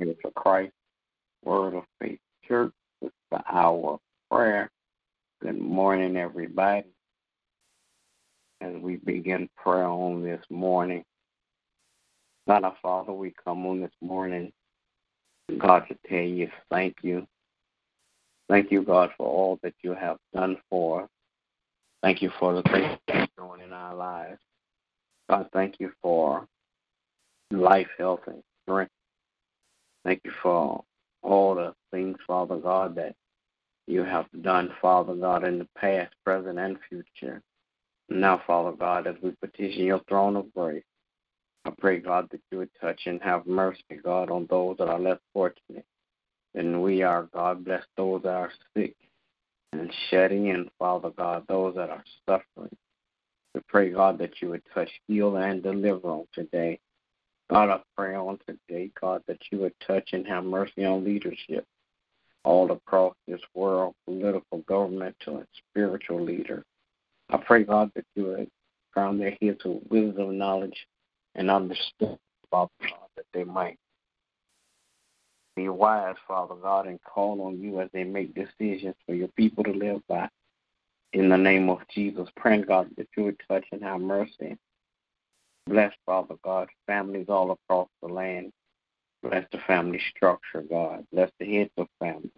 It's a Christ Word of Faith Church. It's the hour of prayer. Good morning, everybody. As we begin prayer on this morning, God our Father, we come on this morning, God, to tell you thank you. Thank you, God, for all that you have done for us. Thank you for the things you're doing in our lives. God, thank you for life, health, and strength. Thank you for all the things, Father God, that you have done, Father God, in the past, present, and future. Now, Father God, as we petition your throne of grace, I pray, God, that you would touch and have mercy, God, on those that are less fortunate than we are. God, bless those that are sick and shedding in, Father God, those that are suffering. We pray, God, that you would touch, heal, and deliver on today. God, I pray on today, God, that you would touch and have mercy on leadership all across this world, political, governmental, and spiritual leaders. I pray, God, that you would crown their heads with wisdom, knowledge, and understanding, Father God, that they might be wise, Father God, and call on you as they make decisions for your people to live by. In the name of Jesus, praying, God, that you would touch and have mercy Bless, Father God, families all across the land. Bless the family structure, God. Bless the heads of families.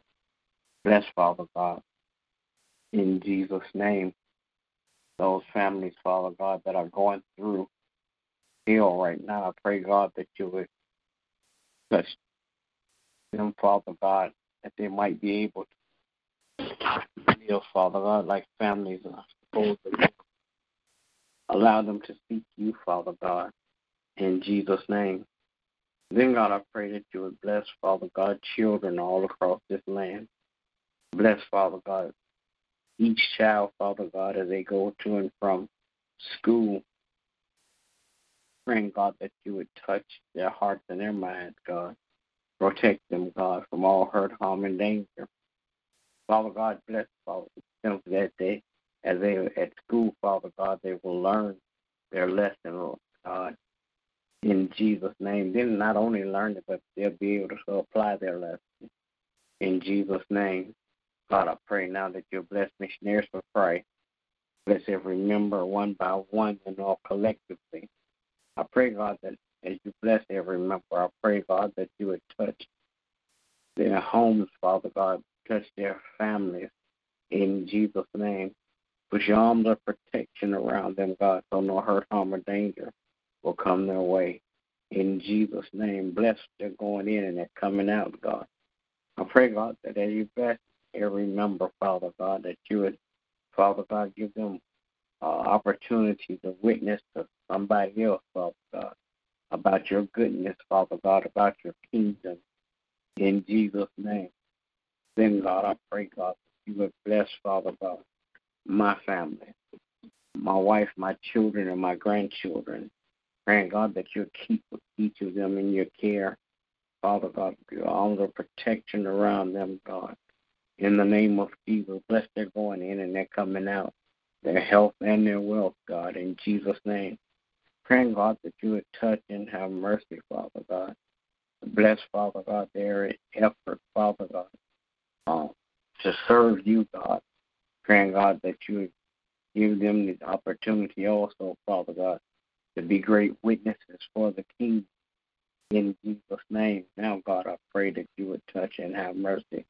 Bless, Father God, in Jesus' name, those families, Father God, that are going through hell right now. I pray, God, that you would touch them, Father God, that they might be able to live, Father God, like families are supposed to. Allow them to seek you, Father God, in Jesus' name. Then, God, I pray that you would bless, Father God, children all across this land. Bless, Father God, each child, Father God, as they go to and from school. Praying, God, that you would touch their hearts and their minds, God. Protect them, God, from all hurt, harm, and danger. Father God, bless Father, them that they as they at school, Father God, they will learn their lesson, Lord God. In Jesus' name. Then not only learn it, but they'll be able to apply their lesson. In Jesus' name. God, I pray now that you'll bless missionaries for Christ. Bless every member one by one and all collectively. I pray, God, that as you bless every member, I pray, God, that you would touch their homes, Father God, touch their families in Jesus' name. Put your arms of protection around them, God, so no hurt, harm, or danger will come their way. In Jesus' name, bless their going in and their coming out, God. I pray, God, that as you bless every member, Father God, that you would, Father God, give them uh, opportunity to witness to somebody else, Father God, about your goodness, Father God, about your kingdom. In Jesus' name. Then, God, I pray, God, that you would bless, Father God, my family, my wife, my children, and my grandchildren. Praying, God, that you keep each of them in your care. Father God, all the protection around them, God. In the name of Jesus, bless their going in and their coming out, their health and their wealth, God, in Jesus' name. Praying, God, that you would touch and have mercy, Father God. Bless, Father God, their effort, Father God, um, to serve you, God praying, God, that you would give them the opportunity also, Father God, to be great witnesses for the King. In Jesus' name, now, God, I pray that you would touch and have mercy.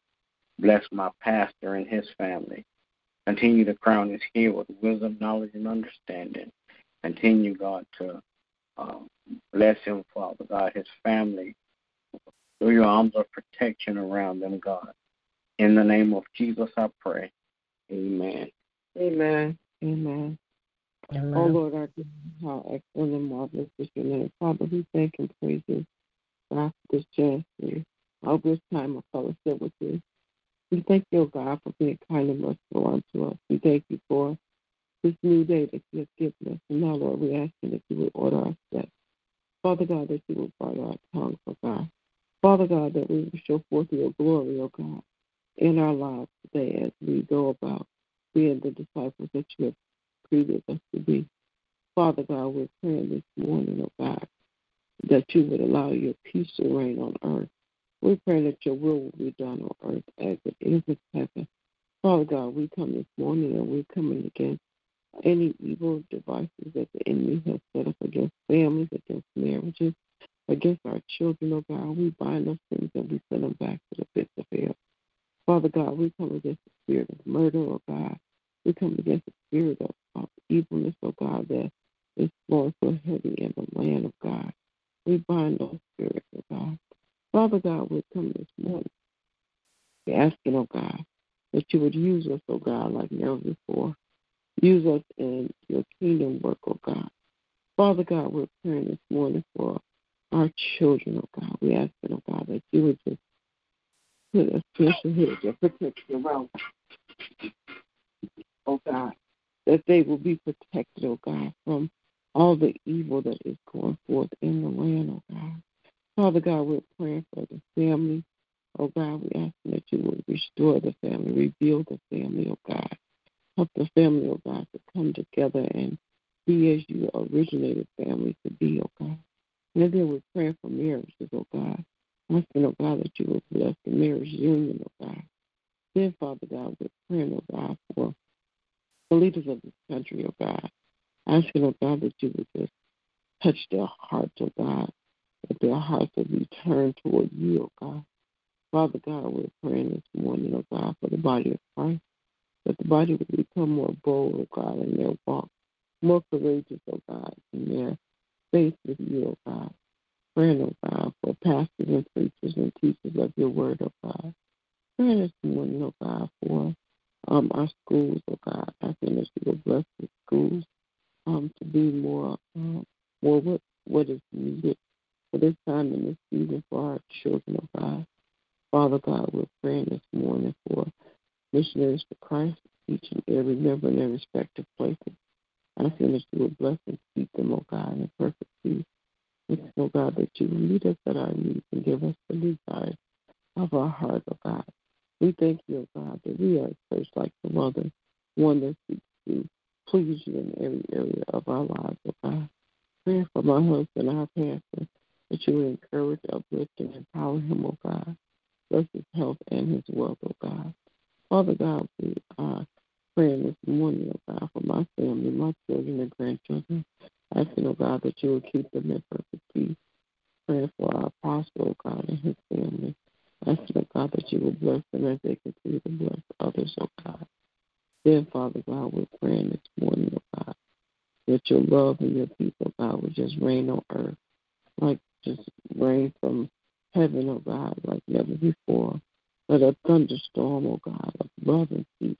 Bless my pastor and his family. Continue to crown his head with wisdom, knowledge, and understanding. Continue, God, to um, bless him, Father God, his family. Through your arms of protection around them, God. In the name of Jesus, I pray. Amen. Amen. Amen. Amen. Oh Lord our God, how excellent and marvelous is your name. Father, we thank and praise you for this chance to all this time of fellowship with you. We thank you, God, for being kind and merciful unto us. We thank you for this new day that you have given us. And now, Lord, we ask you that you would order our steps. Father God, that you would guard our tongue, for God. Father God, that we will show forth your glory, O God in our lives today as we go about being the disciples that you have created us to be. Father God, we're praying this morning, oh God, that you would allow your peace to reign on earth. We pray that your will will be done on earth as it is in heaven. Father God, we come this morning and we're coming against any evil devices that the enemy has set up against families, against marriages, against our children, oh God. We bind those things and we send them back to the pits of hell. Father God, we come against the spirit of murder, oh God. We come against the spirit of, of evilness, oh God, that is flowing so heavy in the land of God. We bind those spirits, oh God. Father God, we come this morning. We're asking, oh God, that you would use us, oh God, like never before. Use us in your kingdom work, oh God. Father God, we're praying this morning for our children, oh God. We ask, oh God, that you would just put a special hedge of protection around them, oh God, that they will be protected, oh God, from all the evil that is going forth in the land, oh God. Father God, we're praying for the family. Oh God, we ask that you would restore the family, rebuild the family, oh God. Help the family, oh God, to come together and be as you originated family to be, oh God. And then we're praying for marriages, oh God. Asking, oh God, that you would bless the marriage union, oh. Then, Father God, we're praying, oh God, for the leaders of this country, oh God. Asking, oh God, that you would just touch their hearts, oh God. That their hearts would be turned toward you, oh God. Father God, we're praying this morning, oh God, for the body of Christ. That the body would become more bold, oh God, in their walk. More courageous, oh God, in their faith with you, oh God. Praying, oh God, for pastors and preachers and teachers of your word, oh God. Praying this morning, oh God, for um, our schools, oh God. Asking that you will bless the schools um, to be more, um, more what, what is needed for this time in this season for our children, oh God. Father God, we're praying this morning for missionaries to Christ, each and every member in their respective places. Asking that you will bless and keep them, oh God, in perfect peace. We oh God, that you will meet us at our needs and give us the desires of our heart, oh God. We thank you, God, that we are church like the mother, one that seeks to please you in every area of our lives, oh God. Praying for my husband, our pastor, that you will encourage, uplift, and empower him, oh God. Bless his health and his wealth, oh God. Father God, we are praying this morning, oh God, for my family, my children and grandchildren. Asking, oh God, that you will keep them in perfect peace. Praying for our apostle, oh God, and his family. Asking, oh God, that you will bless them as they continue to bless others, oh God. Then, Father God, we're praying this morning, oh God, that your love and your peace, oh God, will just rain on earth, like just rain from heaven, oh God, like never before. Let a thunderstorm, oh God, of love and peace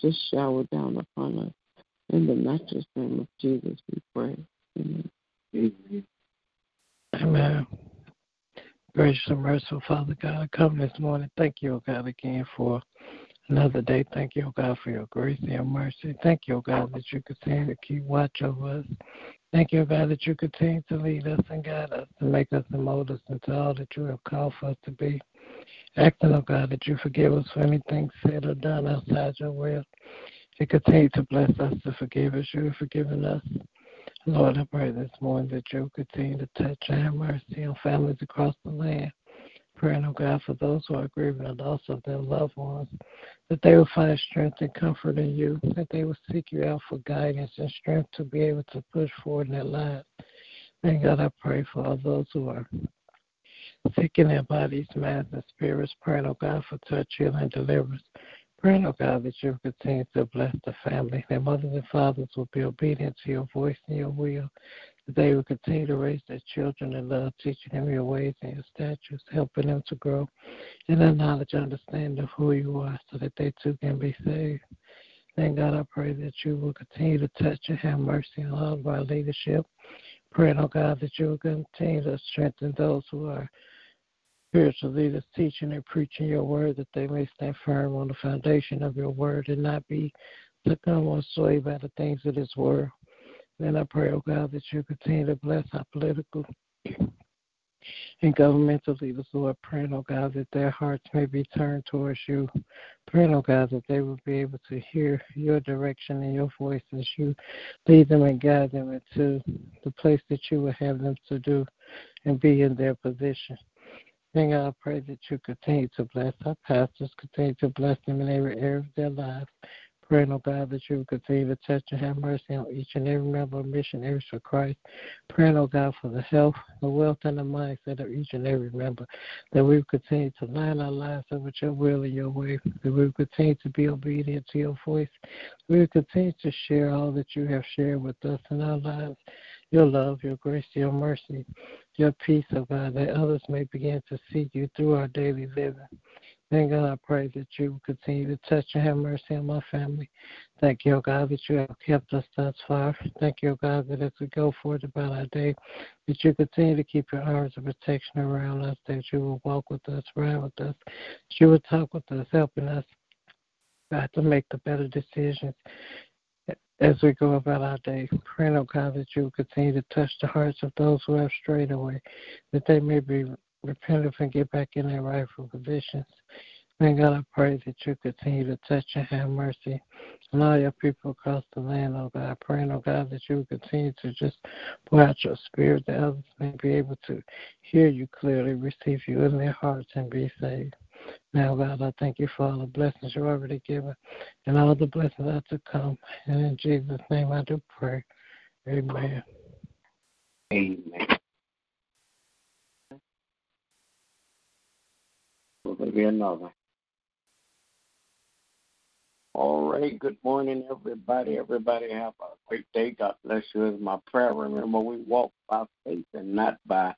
just shower down upon us. In the matchless name of Jesus, we pray. Amen. Amen. Amen. Gracious and merciful Father God, I come this morning. Thank you, O God, again for another day. Thank you, O God, for your grace and your mercy. Thank you, O God, that you continue to keep watch over us. Thank you, God, that you continue to lead us and guide us and make us and mold us into all that you have called for us to be. Acting, O God, that you forgive us for anything said or done outside your will and continue to bless us to forgive us. You have forgiven us. Lord, I pray this morning that you'll continue to touch and have mercy on families across the land. Praying, oh God, for those who are grieving the loss of their loved ones, that they will find strength and comfort in you, that they will seek you out for guidance and strength to be able to push forward in their lives. And God, I pray for all those who are sick in their bodies, minds, and spirits, praying, oh God, for touch, healing, and deliverance. Praying, oh God, that you will continue to bless the family. that mothers and fathers will be obedient to your voice and your will. That they will continue to raise their children in love, teaching them your ways and your statutes, helping them to grow in the knowledge and understanding of who you are so that they too can be saved. Then, God, I pray that you will continue to touch and have mercy on all our leadership. Praying, oh God, that you will continue to strengthen those who are spiritual leaders teaching and preaching your word that they may stand firm on the foundation of your word and not be succumb or swayed by the things of this world. Then I pray, oh God, that you continue to bless our political and governmental leaders, Lord, praying, oh God, that their hearts may be turned towards you. Praying, oh God, that they will be able to hear your direction and your voice as you lead them and guide them into the place that you would have them to do and be in their position. And God, I pray that you continue to bless our pastors, continue to bless them in every area of their lives. Praying, oh God, that you will continue to touch and have mercy on each and every member of Missionaries for Christ. Praying, oh God, for the health, the wealth, and the mindset of each and every member. That we will continue to line our lives up with your will and your way. That we will continue to be obedient to your voice. We will continue to share all that you have shared with us in our lives. Your love, your grace, your mercy, your peace, oh God, that others may begin to see you through our daily living. Thank God, I pray that you will continue to touch and have mercy on my family. Thank you, oh God, that you have kept us thus far. Thank you, oh God, that as we go forward about our day, that you continue to keep your arms of protection around us, that you will walk with us, ride with us, that you will talk with us, helping us, God, to make the better decisions as we go about our day. Praying, oh God, that you will continue to touch the hearts of those who have strayed away, that they may be repentant and get back in their rightful positions. And God, I pray that you continue to touch and have mercy on all your people across the land, oh God. Praying, oh God, that you will continue to just pour out your spirit that others may be able to hear you clearly, receive you in their hearts, and be saved. Now, God, I thank you for all the blessings you've already given and all the blessings that to come. And in Jesus' name I do pray. Amen. Amen. Will there be another? All right. Good morning, everybody. Everybody have a great day. God bless you. Is my prayer. Remember, we walk by faith and not by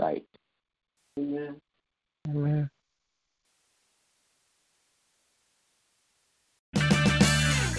sight. Amen. Amen.